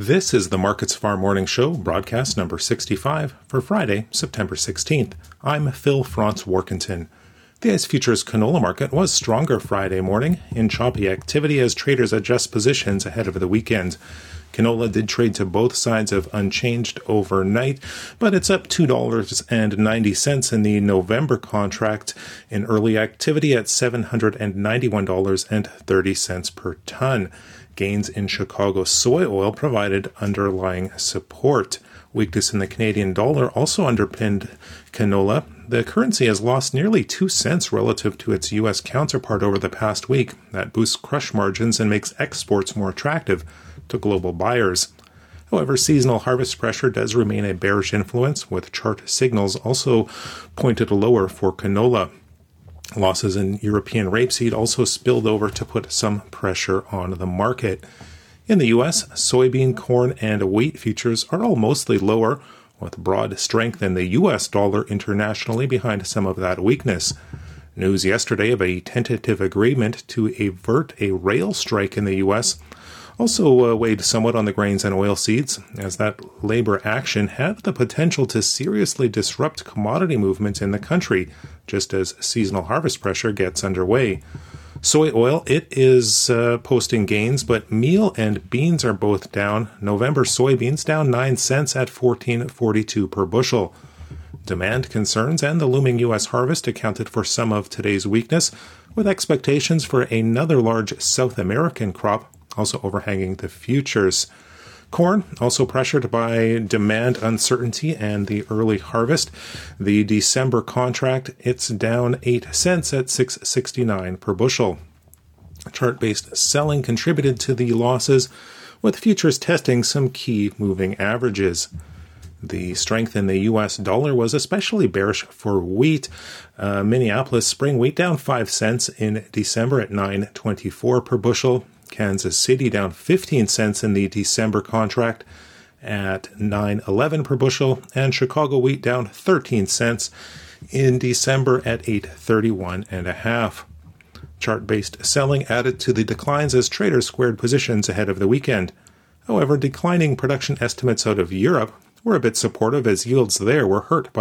This is the Markets Farm Morning Show, broadcast number 65 for Friday, September 16th. I'm Phil Franz Warkentin. The ICE futures canola market was stronger Friday morning in choppy activity as traders adjust positions ahead of the weekend. Canola did trade to both sides of unchanged overnight, but it's up $2.90 in the November contract in early activity at $791.30 per ton. Gains in Chicago soy oil provided underlying support. Weakness in the Canadian dollar also underpinned canola. The currency has lost nearly 2 cents relative to its U.S. counterpart over the past week. That boosts crush margins and makes exports more attractive to global buyers. However, seasonal harvest pressure does remain a bearish influence, with chart signals also pointed lower for canola. Losses in European rapeseed also spilled over to put some pressure on the market. In the U.S., soybean, corn, and wheat futures are all mostly lower, with broad strength in the U.S. dollar internationally behind some of that weakness. News yesterday of a tentative agreement to avert a rail strike in the U.S also uh, weighed somewhat on the grains and oilseeds, as that labor action had the potential to seriously disrupt commodity movements in the country, just as seasonal harvest pressure gets underway. Soy oil, it is uh, posting gains, but meal and beans are both down. November soybeans down 9 cents at 14.42 per bushel. Demand concerns and the looming U.S. harvest accounted for some of today's weakness, with expectations for another large South American crop also overhanging the futures. Corn also pressured by demand uncertainty and the early harvest. The December contract it's down 8 cents at 669 per bushel. Chart-based selling contributed to the losses with futures testing some key moving averages. The strength in the US dollar was especially bearish for wheat. Uh, Minneapolis spring wheat down 5 cents in December at 9.24 per bushel. Kansas City down 15 cents in the December contract at 9.11 per bushel, and Chicago wheat down 13 cents in December at 8.31 and a half. Chart-based selling added to the declines as traders squared positions ahead of the weekend. However, declining production estimates out of Europe were a bit supportive as yields there were hurt by